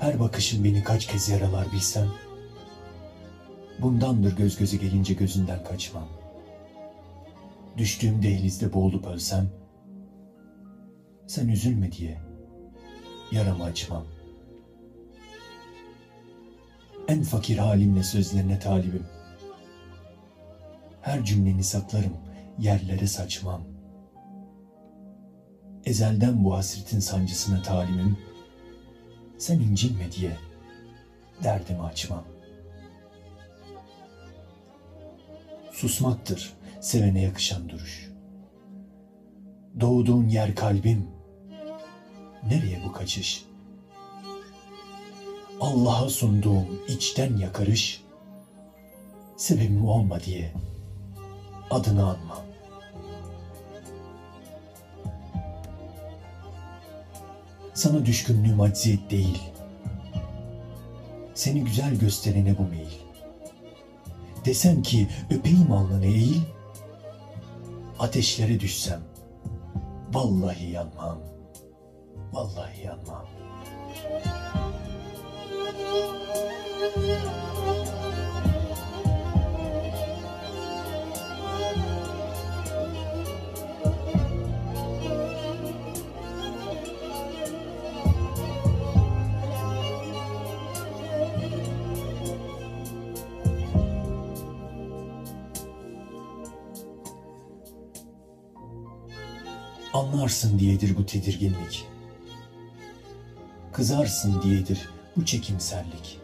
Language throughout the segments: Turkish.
Her bakışın beni kaç kez yaralar bilsem. Bundandır göz göze gelince gözünden kaçmam. Düştüğüm dehlizde boğulup ölsem. Sen üzülme diye yaramı açmam. En fakir halimle sözlerine talibim. Her cümleni saklarım, yerlere saçmam. Ezelden bu hasretin sancısına talimim. Sen incinme diye derdimi açmam. Susmaktır sevene yakışan duruş. Doğduğun yer kalbim. Nereye bu kaçış? Allah'a sunduğum içten yakarış, sebebim olma diye adını anmam. Sana düşkünlüğüm acziyet değil. Seni güzel gösterene bu meyil. Desem ki öpeyim alnını eğil, ateşlere düşsem, vallahi yanmam, vallahi yanmam. Anlarsın diyedir bu tedirginlik. Kızarsın diyedir bu çekimserlik.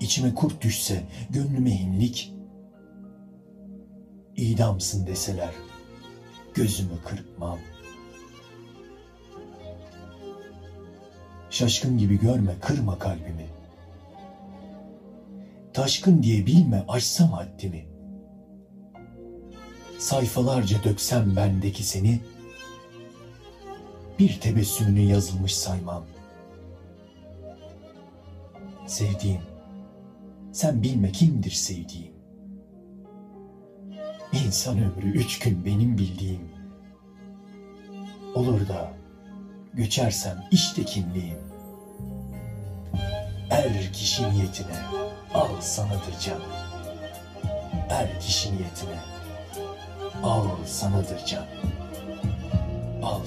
İçime kurt düşse gönlüme hinlik. İdamsın deseler gözümü kırpmam. Şaşkın gibi görme kırma kalbimi. Taşkın diye bilme aşsam haddimi.'' Sayfalarca döksem bendeki seni, bir tebessümünü yazılmış saymam. Sevdiğim, sen bilme kimdir sevdiğim. İnsan ömrü üç gün benim bildiğim. Olur da göçersem işte kimliğim. Er kişi niyetine al sanadır can. Er kişi niyetine Al sanadır can. Al